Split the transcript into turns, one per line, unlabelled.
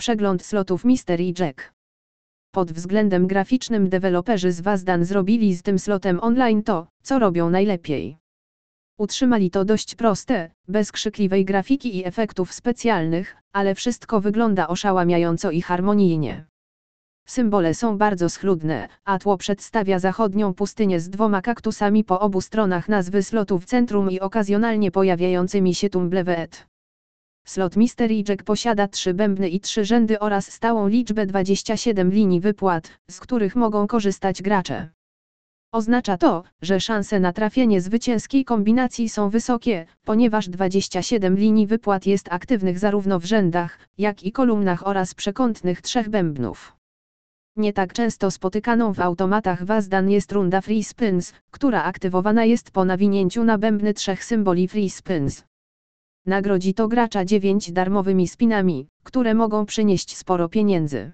Przegląd slotów Mystery Jack. Pod względem graficznym deweloperzy z Wazdan zrobili z tym slotem online to, co robią najlepiej. Utrzymali to dość proste, bez krzykliwej grafiki i efektów specjalnych, ale wszystko wygląda oszałamiająco i harmonijnie. Symbole są bardzo schludne, a tło przedstawia zachodnią pustynię z dwoma kaktusami po obu stronach nazwy slotu w centrum i okazjonalnie pojawiającymi się tumbleweet. Slot Mystery Jack posiada trzy bębny i trzy rzędy oraz stałą liczbę 27 linii wypłat, z których mogą korzystać gracze. Oznacza to, że szanse na trafienie zwycięskiej kombinacji są wysokie, ponieważ 27 linii wypłat jest aktywnych zarówno w rzędach, jak i kolumnach oraz przekątnych trzech bębnów. Nie tak często spotykaną w automatach Wazdan jest runda Free Spins, która aktywowana jest po nawinięciu na bębny trzech symboli Free Spins. Nagrodzi to gracza 9 darmowymi spinami, które mogą przynieść sporo pieniędzy.